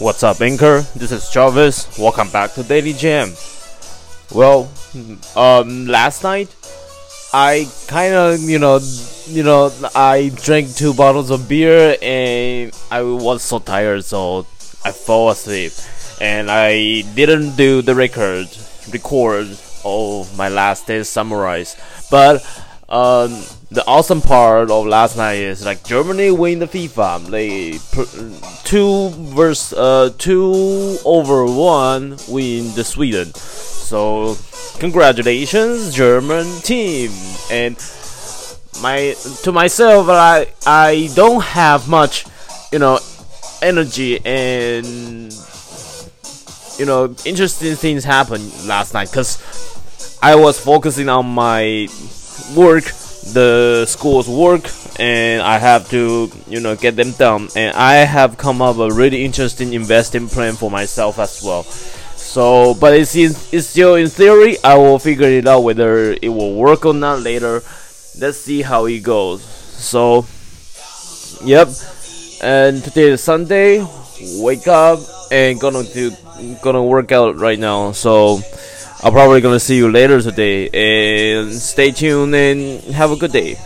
What's up, Anchor? This is Jarvis. Welcome back to Daily Jam. Well, um, last night I kind of, you know, you know, I drank two bottles of beer and I was so tired, so I fell asleep, and I didn't do the record, record of my last day's summarize, but um, the awesome part of last night is like Germany win the FIFA. They two verse uh two over one win the Sweden. So congratulations, German team. And my to myself, I I don't have much, you know, energy and you know interesting things happened last night because I was focusing on my work, the school's work, and I have to, you know, get them done. And I have come up a really interesting investing plan for myself as well. So, but it's in, it's still in theory. I will figure it out whether it will work or not later. Let's see how it goes. So, yep. And today is Sunday. Wake up and gonna do gonna work out right now. So. I'm probably gonna see you later today and stay tuned and have a good day.